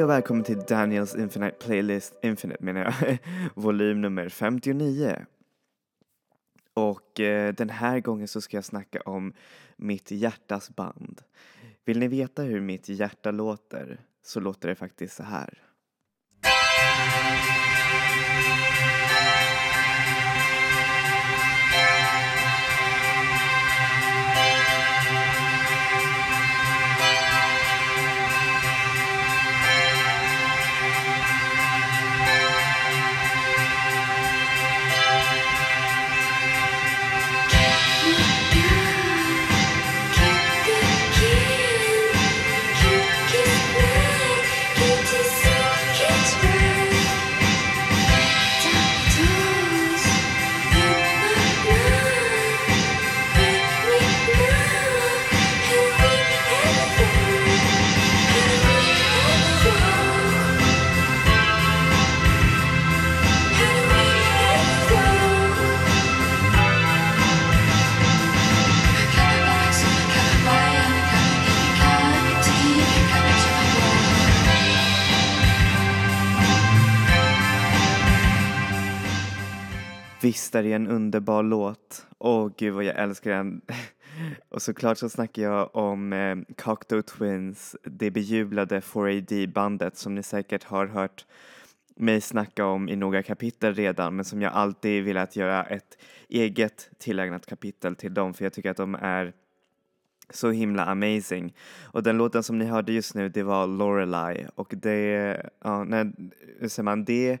Hej och välkommen till Daniels Infinite Playlist, Infinite menar jag, volym nummer 59. Och eh, den här gången så ska jag snacka om mitt hjärtas band. Vill ni veta hur mitt hjärta låter så låter det faktiskt så här. Visst är det en underbar låt. Åh gud vad jag älskar den. Och såklart så snackar jag om eh, Cocteau Twins, det bejublade 4AD-bandet som ni säkert har hört mig snacka om i några kapitel redan men som jag alltid velat göra ett eget tillägnat kapitel till dem för jag tycker att de är så himla amazing. Och den låten som ni hörde just nu det var Lorelei och det, ja, när, hur säger man, det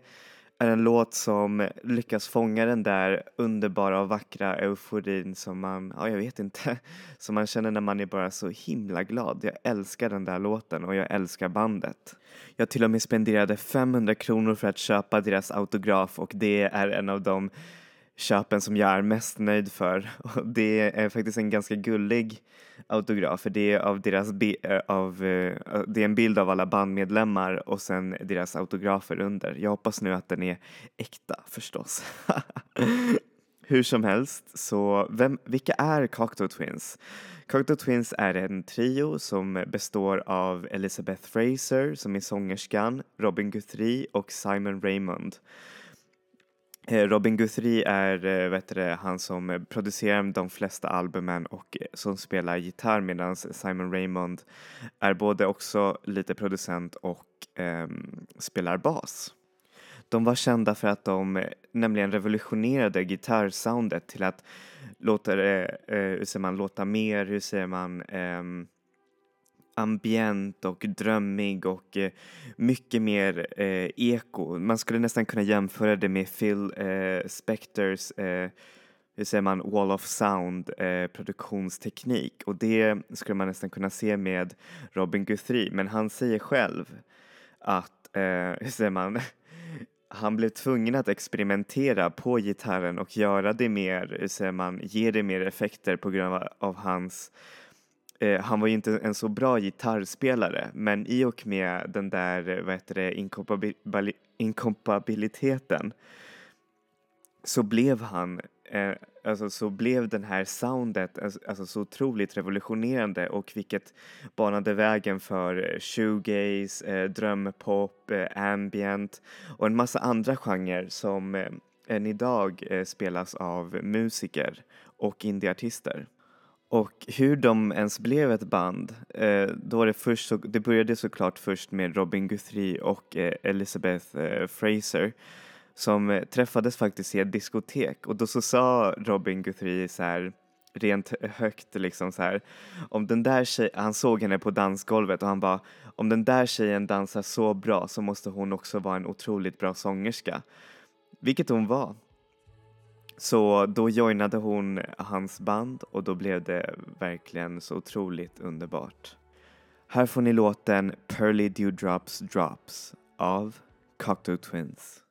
är en låt som lyckas fånga den där underbara och vackra euforin som man, ja jag vet inte, som man känner när man är bara så himla glad. Jag älskar den där låten och jag älskar bandet. Jag till och med spenderade 500 kronor för att köpa deras autograf och det är en av de köpen som jag är mest nöjd för. Och det är faktiskt en ganska gullig autograf för det är av deras eh, av, eh, det är en bild av alla bandmedlemmar och sen deras autografer under. Jag hoppas nu att den är äkta förstås. Hur som helst, så vem, vilka är Cocteau Twins? Cocteau Twins är en trio som består av Elizabeth Fraser som är sångerskan, Robin Guthrie och Simon Raymond. Eh, Robin Guthrie är eh, vet du, han som eh, producerar de flesta albumen och som spelar gitarr medan Simon Raymond är både också lite producent och um, spelar bas. De var kända för att de nämligen revolutionerade gitarrsoundet till att låta det, hur säger man, låta mer, hur säger man, um, ambient och drömmig och eh, mycket mer eh, eko. Man skulle nästan kunna jämföra det med Phil eh, Spectors eh, hur säger man, wall of sound eh, produktionsteknik och det skulle man nästan kunna se med Robin Guthrie men han säger själv att, eh, hur säger man, han blev tvungen att experimentera på gitarren och göra det mer, hur säger man, ge det mer effekter på grund av hans eh, han var ju inte en så bra gitarrspelare men i och med den där eh, vad heter det, inkompabil inkompabiliteten så blev han eh, alltså så blev den här soundet alltså, alltså så otroligt revolutionerande och vilket banade vägen för eh, shoegaze, eh, drömpop, eh, ambient och en massa andra genrer som eh, än idag eh, spelas av musiker och indieartister. Och hur de ens blev ett band, eh, då var det först så, det började såklart först med Robin Guthrie och eh, Elizabeth eh, Fraser som eh, träffades faktiskt i ett diskotek och då så sa Robin Guthrie så här rent högt liksom så här om den där tjejen, han såg henne på dansgolvet och han bara om den där tjejen dansar så bra så måste hon också vara en otroligt bra sångerska. Vilket hon var. Så då joinade hon hans band och då blev det verkligen så otroligt underbart. Här får ni låten Pearly Dewdrops Drops av Cocteau Twins.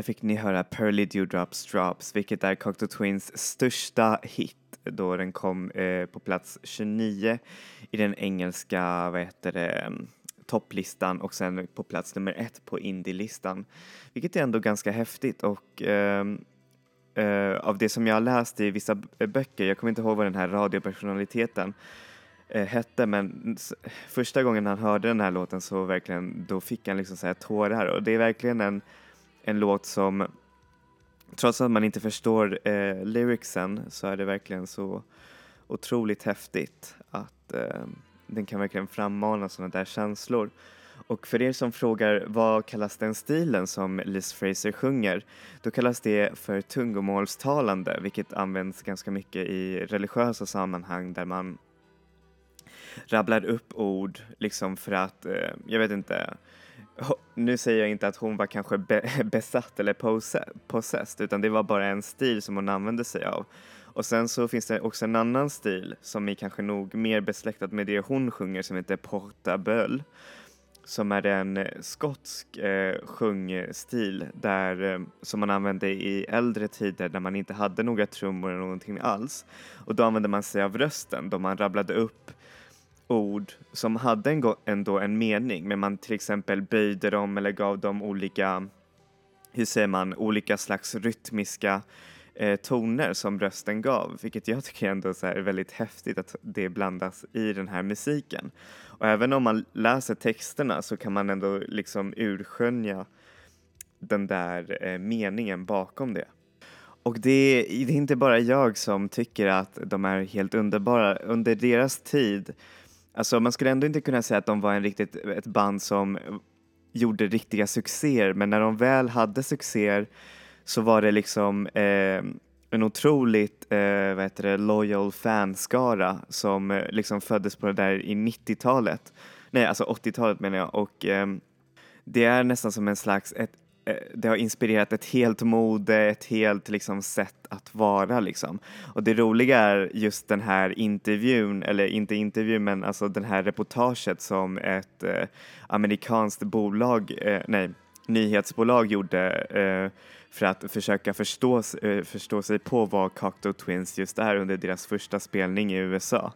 Där fick ni höra Pearly Dewdrops Drops, vilket är Cocteau Twins största hit då den kom eh, på plats 29 i den engelska, vad heter det, mm, topplistan och sen på plats nummer ett på indielistan. Vilket är ändå ganska häftigt och eh, eh, av det som jag har läst i vissa eh, böcker, jag kommer inte ihåg vad den här radiopersonaliteten eh, hette men första gången han hörde den här låten så verkligen, då fick han liksom så här tårar och det är verkligen en, en låt som trots att man inte förstår eh, lyricsen så är det verkligen så otroligt häftigt att eh, den kan verkligen frammana sådana där känslor. Och för er som frågar vad kallas den stilen som Liz Fraser sjunger, då kallas det för tungomålstalande, vilket används ganska mycket i religiösa sammanhang där man rabblar upp ord liksom för att, eh, jag vet inte, nu säger jag inte att hon var kanske be besatt eller possessed utan det var bara en stil som hon använde sig av. Och sen så finns det också en annan stil som är kanske nog mer besläktad med det hon sjunger som heter portaböl som är en eh, skotsk eh, sjungstil där, eh, som man använde i äldre tider när man inte hade några trummor eller någonting alls. Och då använde man sig av rösten då man rabblade upp ord som hade en ändå en mening men man till exempel böjde dem eller gav dem olika, hur säger man, olika slags rytmiska eh, toner som rösten gav, vilket jag tycker ändå så är väldigt häftigt att det blandas i den här musiken. Och även om man läser texterna så kan man ändå liksom urskönja den där eh, meningen bakom det. Och det, det är inte bara jag som tycker att de är helt underbara. Under deras tid Alltså man skulle ändå inte kunna säga att de var en riktigt, ett band som gjorde riktiga succéer men när de väl hade succéer så var det liksom eh, en otroligt eh, vad heter det, loyal fanskara som eh, liksom föddes på det där i 90-talet. Nej, alltså 80-talet menar jag och eh, det är nästan som en slags ett, Eh, det har inspirerat ett helt mode, ett helt liksom sätt att vara liksom. Och det roliga är just den här intervjun, eller inte intervjun men alltså den här reportaget som ett eh, amerikanskt bolag, eh, nej, nyhetsbolag gjorde eh, för att försöka förstå, eh, förstå sig på vad Cocteau Twins just är under deras första spelning i USA.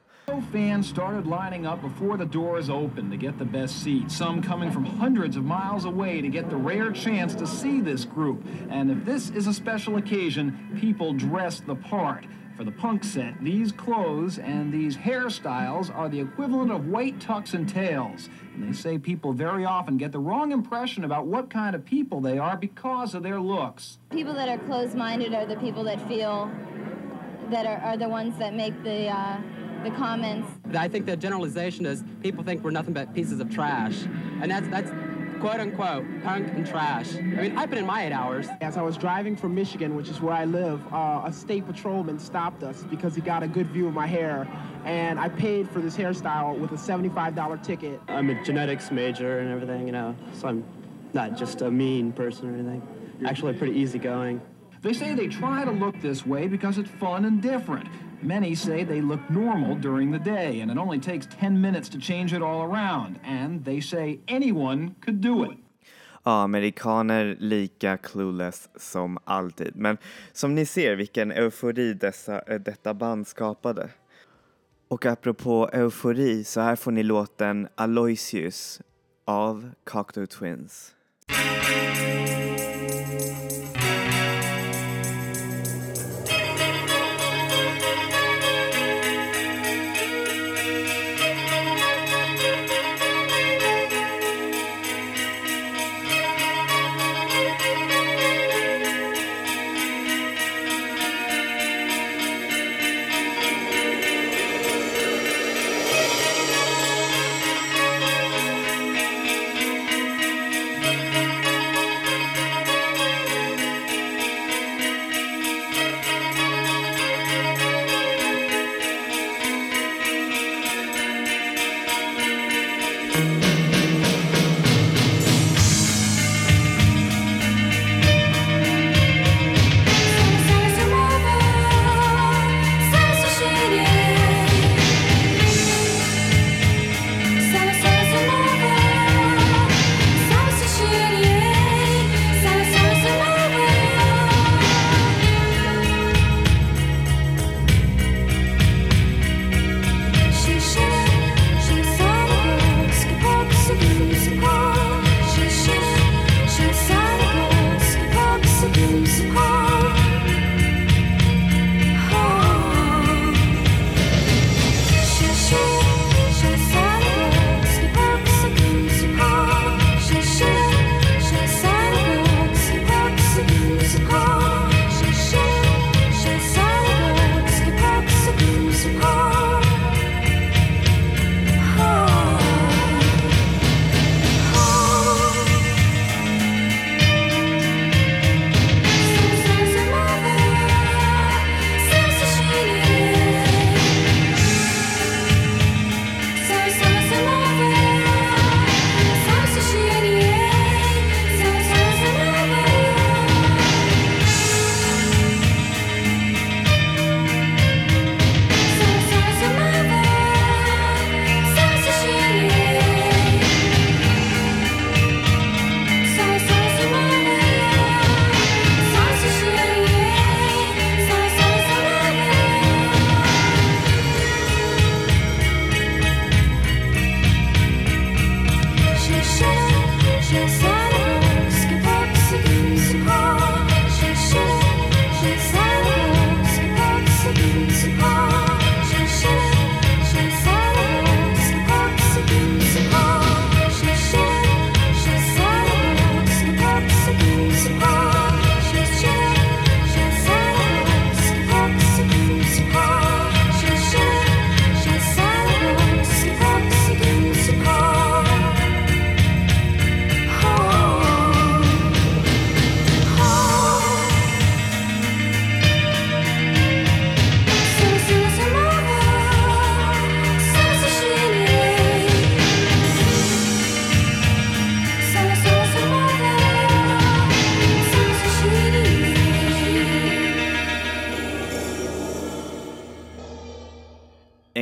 Fans started lining up before the doors opened to get the best seats, some coming from hundreds of miles away to get the rare chance to see this group. And if this is a special occasion, people dress the part. For the punk set, these clothes and these hairstyles are the equivalent of white tucks and tails. And they say people very often get the wrong impression about what kind of people they are because of their looks. People that are closed minded are the people that feel that are, are the ones that make the. Uh, the comments. I think the generalization is people think we're nothing but pieces of trash. And that's, that's quote unquote punk and trash. I mean, I put in my eight hours. As I was driving from Michigan, which is where I live, uh, a state patrolman stopped us because he got a good view of my hair. And I paid for this hairstyle with a $75 ticket. I'm a genetics major and everything, you know, so I'm not just a mean person or anything. Actually, pretty easygoing. They say they try to look this way because it's fun and different. Many say they look normal during the day, and it only takes 10 minutes to change it all around. And they say anyone could do it. Ja, amerikaner lika clueless som alltid. Men som ni ser vilken eufori dessa, eh, detta band skapade. Och apropå eufori så här får ni låten Aloysius av Cocteau Twins.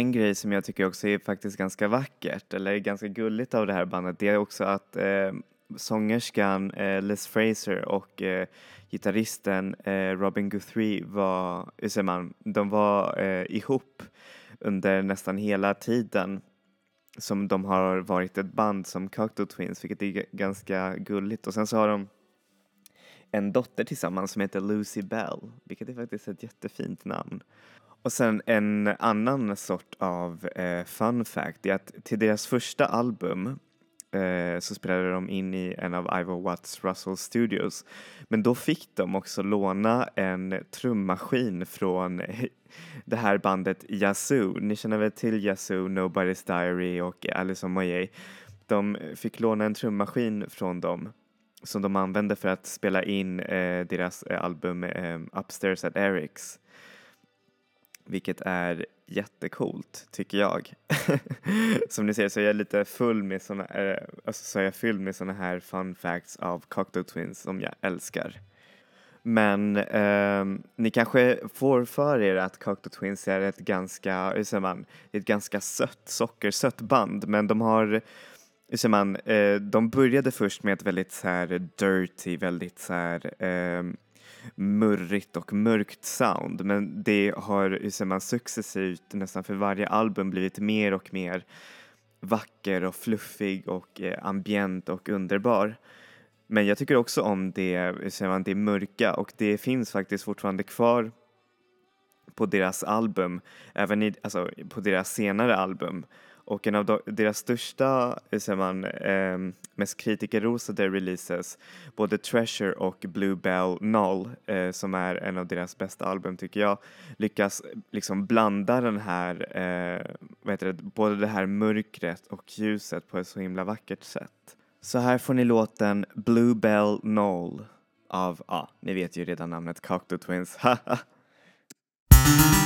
En grej som jag tycker också är faktiskt ganska vackert, eller ganska gulligt av det här bandet, det är också att eh, sångerskan eh, Liz Fraser och eh, gitarristen eh, Robin Guthrie var, hur säger man, de var eh, ihop under nästan hela tiden som de har varit ett band som Cocteau Twins, vilket är ganska gulligt. Och sen så har de en dotter tillsammans som heter Lucy Bell, vilket är faktiskt ett jättefint namn. Och sen en annan sort av eh, fun fact är att till deras första album eh, så spelade de in i en av Ivor Watts Russell Studios. Men då fick de också låna en trummaskin från det här bandet Yazoo. Ni känner väl till Yazoo, Nobody's Diary och Alice on De fick låna en trummaskin från dem som de använde för att spela in eh, deras eh, album eh, Upstairs at Eric's. Vilket är jättecoolt, tycker jag. Som ni ser så är jag lite full med såna, äh, alltså så är jag fylld med såna här fun facts av cocktail Twins som jag älskar. Men eh, ni kanske får för er att cocktail Twins är ett ganska, hur säger man, ett ganska sött, sockersött band, men de har hur säger man, eh, de började först med ett väldigt så här dirty, väldigt så här eh, murrigt och mörkt sound men det har, ser man, successivt nästan för varje album blivit mer och mer vacker och fluffig och eh, ambient och underbar. Men jag tycker också om det, ser man, det mörka och det finns faktiskt fortfarande kvar på deras album, även i, alltså, på deras senare album. Och en av deras största, hur säger man, eh, mest kritikerrosade releases, både Treasure och Blue Bell Null, eh, som är en av deras bästa album tycker jag, lyckas liksom blanda den här, eh, vad heter det, både det här mörkret och ljuset på ett så himla vackert sätt. Så här får ni låten Blue Bell Null av, ja, ni vet ju redan namnet Cocteau Twins, haha.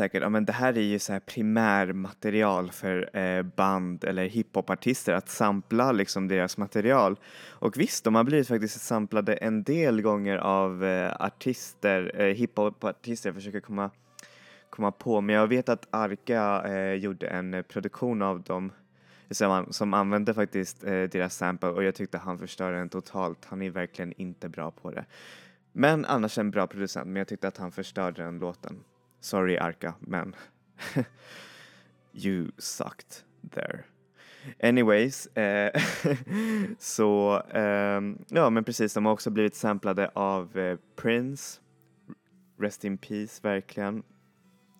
säkert, ja men det här är ju så här primärmaterial för eh, band eller hiphopartister att sampla liksom deras material. Och visst, de har blivit faktiskt samplade en del gånger av eh, artister, eh, hiphopartister försöker komma, komma på, men jag vet att Arka eh, gjorde en produktion av dem som, som använde faktiskt eh, deras sample och jag tyckte han förstörde den totalt. Han är verkligen inte bra på det. Men annars en bra producent, men jag tyckte att han förstörde den låten. Sorry Arka, men you sucked there. Anyways, eh, så eh, ja men precis, de har också blivit samplade av eh, Prince, Rest in Peace verkligen,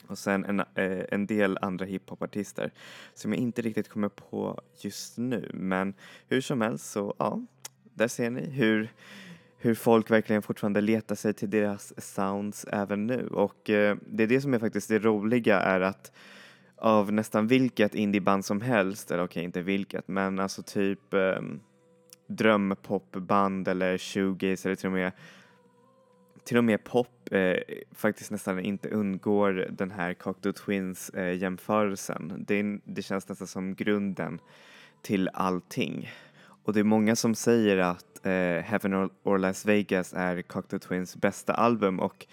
och sen en, eh, en del andra hiphopartister som jag inte riktigt kommer på just nu, men hur som helst så ja, där ser ni hur hur folk verkligen fortfarande letar sig till deras sounds även nu och eh, det är det som är faktiskt det roliga är att av nästan vilket indieband som helst, eller okej okay, inte vilket, men alltså typ eh, drömpopband eller shoegaze eller till och med till och med pop eh, faktiskt nästan inte undgår den här Cocteau Twins eh, jämförelsen. Det, det känns nästan som grunden till allting. Och det är många som säger att eh, Heaven or Las Vegas är Cocktail Twins bästa album och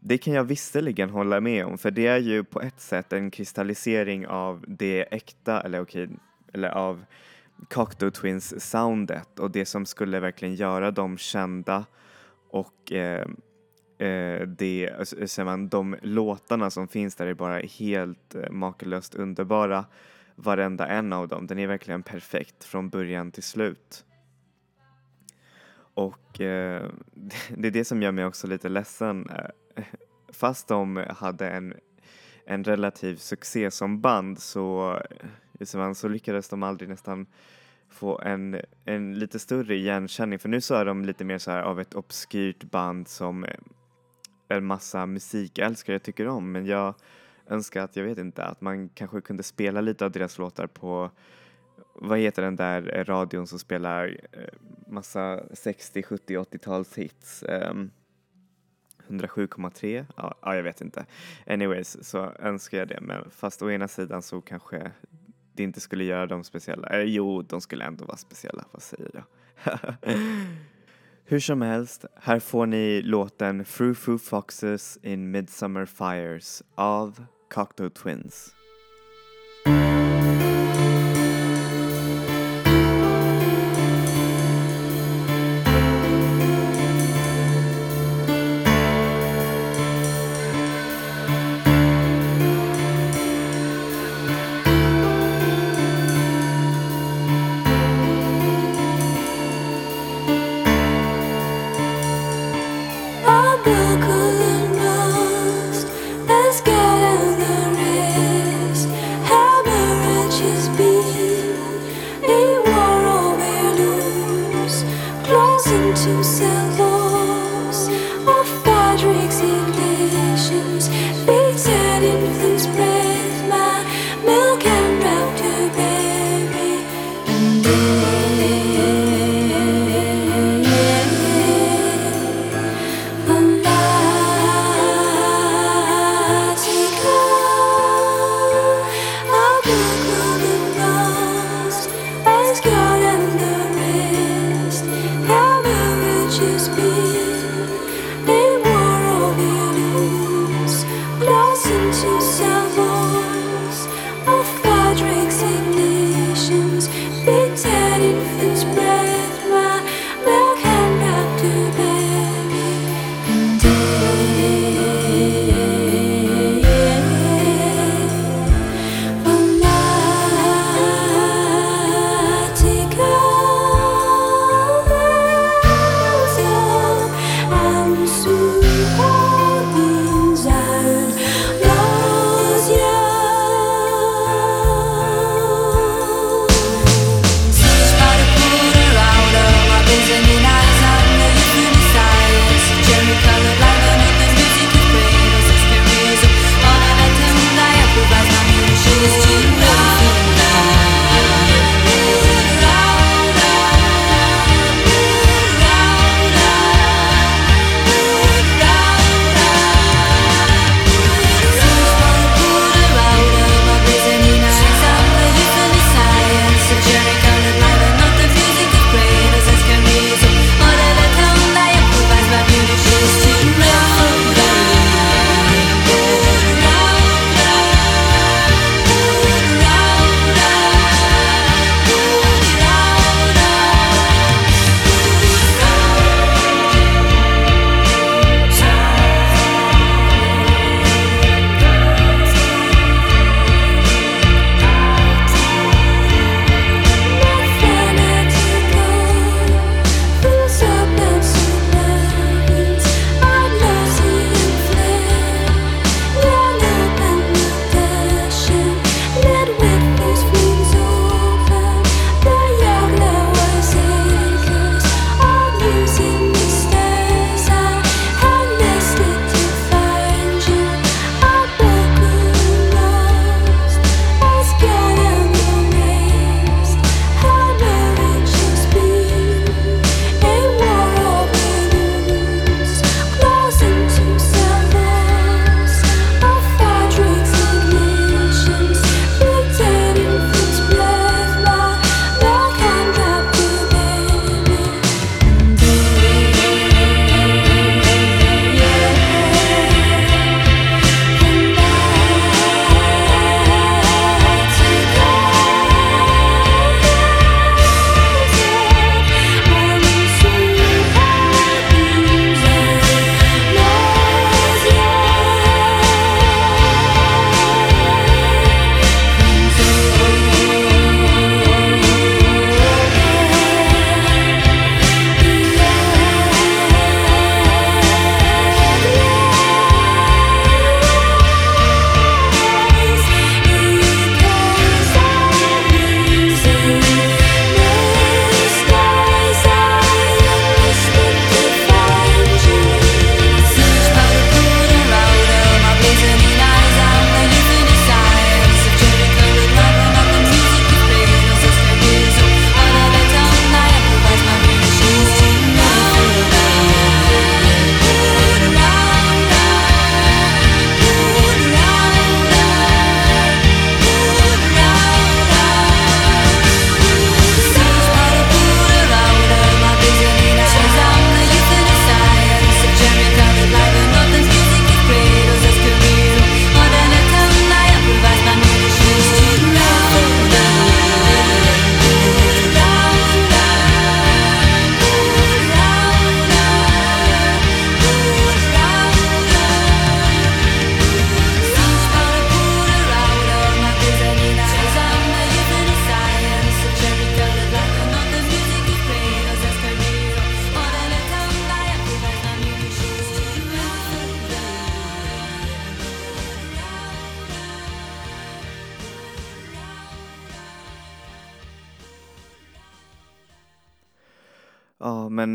det kan jag visserligen hålla med om för det är ju på ett sätt en kristallisering av det äkta, eller okej, eller av Cocktail Twins soundet och det som skulle verkligen göra dem kända och eh, eh, det, alltså, säger man, de låtarna som finns där är bara helt eh, makalöst underbara varenda en av dem. Den är verkligen perfekt från början till slut. Och eh, det är det som gör mig också lite ledsen. Eh, fast de hade en, en relativ succé som band så, eh, så lyckades de aldrig nästan få en, en lite större igenkänning för nu så är de lite mer så här av ett obskyrt band som eh, en massa musikälskare tycker om men jag önska att, jag vet inte, att man kanske kunde spela lite av deras låtar på vad heter den där radion som spelar eh, massa 60, 70, 80-tals hits? Ehm, um, 107,3? Ja, ja, jag vet inte. Anyways, så önskar jag det, men fast å ena sidan så kanske det inte skulle göra dem speciella. Eller jo, de skulle ändå vara speciella, vad säger jag? Hur som helst, här får ni låten Frou Frou Foxes in Midsummer Fires av Cocteau Twins.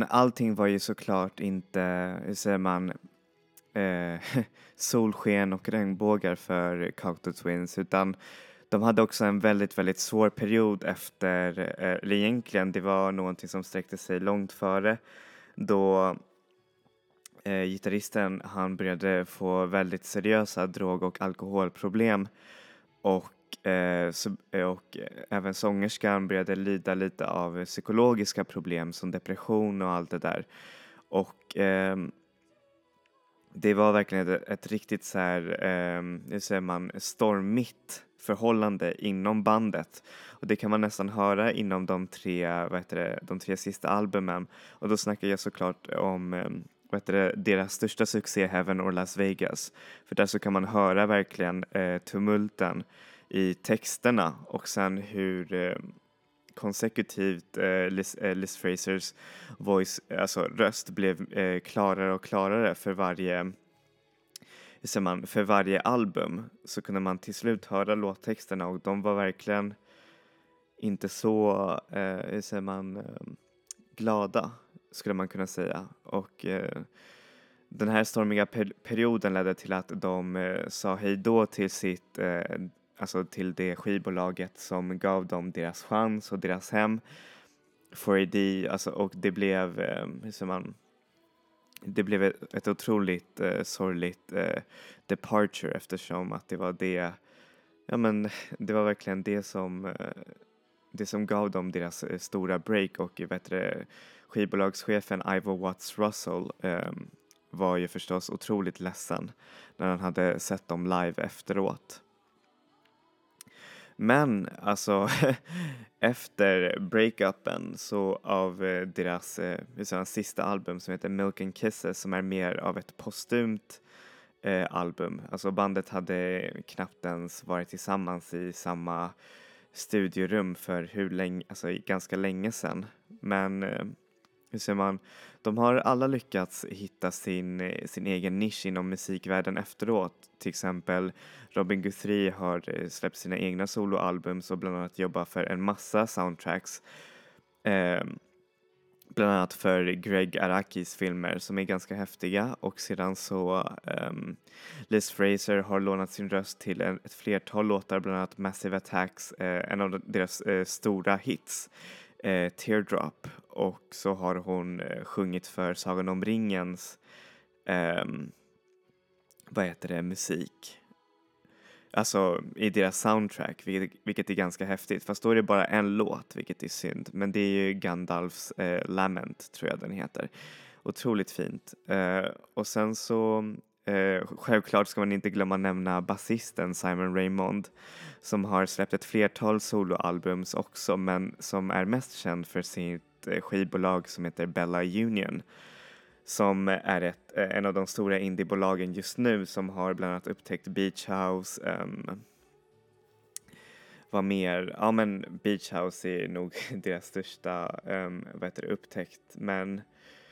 Allting var ju såklart inte, hur säger man, eh, solsken och regnbågar för Cocteau Twins utan de hade också en väldigt, väldigt svår period efter, eh, eller egentligen det var någonting som sträckte sig långt före då eh, gitarristen han började få väldigt seriösa drog och alkoholproblem och, Eh, så, eh, och eh, även sångerskan började lida lite av psykologiska problem som depression och allt det där. Och eh, det var verkligen ett, ett riktigt så här, eh, hur säger man, stormigt förhållande inom bandet. Och det kan man nästan höra inom de tre, vad heter det, de tre sista albumen. Och då snackar jag såklart om eh, vad heter det, deras största succé Heaven or Las Vegas. För där så kan man höra verkligen eh, tumulten i texterna och sen hur eh, konsekutivt eh, Liz, eh, Liz Frasers voice, alltså röst blev eh, klarare och klarare för varje hur man, för varje album så kunde man till slut höra låttexterna och de var verkligen inte så, eh, hur säger man, eh, glada skulle man kunna säga. Och eh, den här stormiga per perioden ledde till att de eh, sa hej då till sitt, eh, alltså till det skivbolaget som gav dem deras chans och deras hem. 4AD, alltså och det blev, eh, hur säger man, det blev ett, ett otroligt eh, sorgligt eh, departure eftersom att det var det, ja men det var verkligen det som, eh, det som gav dem deras eh, stora break och eh, vet du, skivbolagschefen Ivor Watts Russell eh, var ju förstås otroligt ledsen när han hade sett dem live efteråt. Men alltså efter breakupen så av eh, deras eh, sista album som heter Milk and Kisses som är mer av ett postumt eh, album. Alltså bandet hade knappt ens varit tillsammans i samma studiorum för hur länge, alltså ganska länge sedan. Men eh, hur säger man, de har alla lyckats hitta sin, sin egen nisch inom musikvärlden efteråt. Till exempel Robin Guthrie har eh, släppt sina egna soloalbum och bland annat jobbat för en massa soundtracks. Eh, bland annat för Greg Arakis filmer som är ganska häftiga och sedan så um, Liz Fraser har lånat sin röst till en, ett flertal låtar, bland annat Massive Attacks, eh, en av deras eh, stora hits eh, Teardrop och så har hon eh, sjungit för Sagan om ringens eh, vad heter det, musik. Alltså i deras soundtrack, vilket, vilket är ganska häftigt. Fast då är det bara en låt, vilket är synd. Men det är ju Gandalfs eh, Lament, tror jag den heter. Otroligt fint. Eh, och sen så Eh, självklart ska man inte glömma nämna basisten Simon Raymond som har släppt ett flertal soloalbums också men som är mest känd för sitt eh, skivbolag som heter Bella Union som är ett, eh, en av de stora indiebolagen just nu som har bland annat upptäckt Beach House um, vad mer? Ja men Beach House är nog deras största um, vad heter det, upptäckt men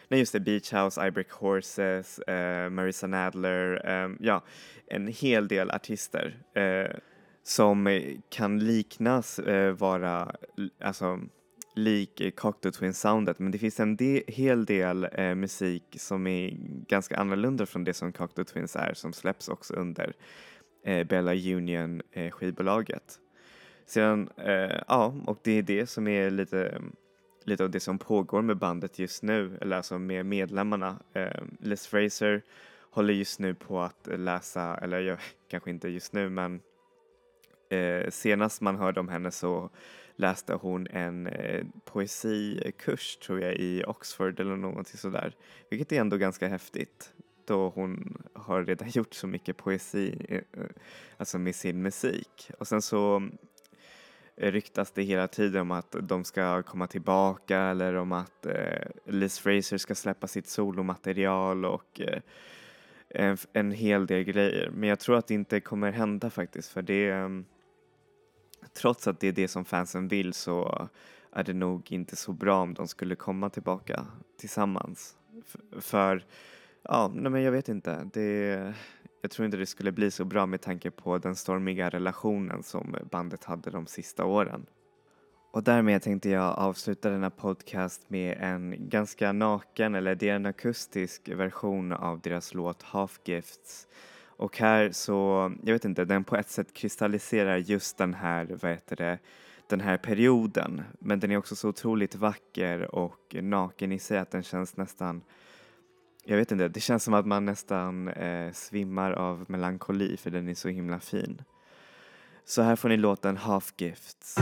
nej just det, Beach House, I Break Horses, eh, uh, Marissa Nadler, um, ja, en hel del artister uh, som eh, kan liknas eh, vara, alltså lik eh, Cocteau Twins-soundet men det finns en de hel del eh, musik som är ganska annorlunda från det som Cocteau Twins är som släpps också under eh, Bella Union eh, skivbolaget. Sedan, eh, ja, och det är det som är lite lite av det som pågår med bandet just nu, eller alltså med medlemmarna. Eh, Liz Fraser håller just nu på att läsa, eller jag, kanske inte just nu men eh, senast man hörde om henne så läste hon en eh, poesikurs tror jag i Oxford eller någonting sådär. Vilket är ändå ganska häftigt då hon har redan gjort så mycket poesi, eh, eh, alltså med sin musik. Och sen så eh, ryktas det hela tiden om att de ska komma tillbaka eller om att eh, Liz Fraser ska släppa sitt solomaterial och eh, en, en hel del grejer. Men jag tror att det inte kommer hända faktiskt för det ehm, trots att det är det som fansen vill så är det nog inte så bra om de skulle komma tillbaka tillsammans. F för, ja, nej men jag vet inte. Det, jag tror inte det skulle bli så bra med tanke på den stormiga relationen som bandet hade de sista åren. Och därmed tänkte jag avsluta denna podcast med en ganska naken, eller det är en akustisk version av deras låt Half Gifts och här så, jag vet inte, den på ett sätt kristalliserar just den här, vad heter det, den här perioden. Men den är också så otroligt vacker och naken i sig att den känns nästan, jag vet inte, det känns som att man nästan eh, svimmar av melankoli för den är så himla fin. Så här får ni låten Half Gifts.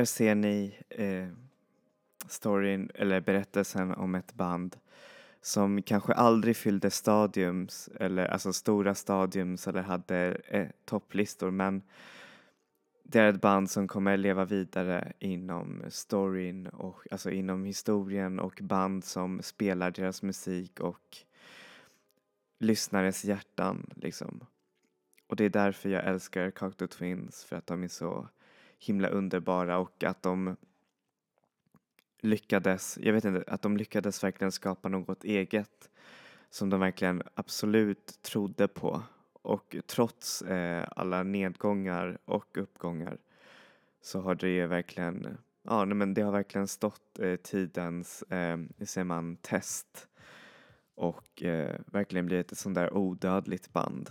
här ser ni eh, storyn, eller berättelsen om ett band som kanske aldrig fyllde stadiums, eller alltså stora stadiums eller hade eh, topplistor men det är ett band som kommer leva vidare inom storyn och alltså inom historien och band som spelar deras musik och lyssnares hjärtan liksom. Och det är därför jag älskar Cocteau Twins för att de är så himla underbara och att de lyckades, jag vet inte, att de lyckades verkligen skapa något eget som de verkligen absolut trodde på och trots eh, alla nedgångar och uppgångar så har det verkligen, ja nej, men det har verkligen stått eh, tidens, eh, säger man, test och eh, verkligen blivit ett sånt där odödligt band.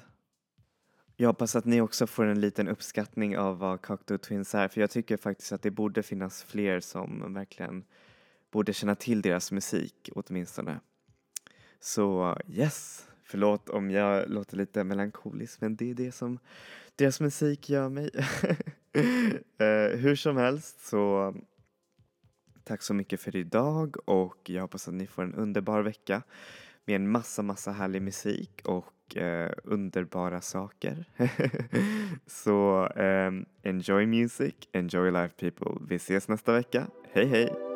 Jag hoppas att ni också får en liten uppskattning av vad Cocteau Twins är för jag tycker faktiskt att det borde finnas fler som verkligen borde känna till deras musik åtminstone. Så yes, förlåt om jag låter lite melankolisk men det är det som deras musik gör mig. eh, hur som helst så tack så mycket för idag och jag hoppas att ni får en underbar vecka med en massa, massa härlig musik och eh, underbara saker. så eh, enjoy music, enjoy life people. Vi ses nästa vecka. Hej hej!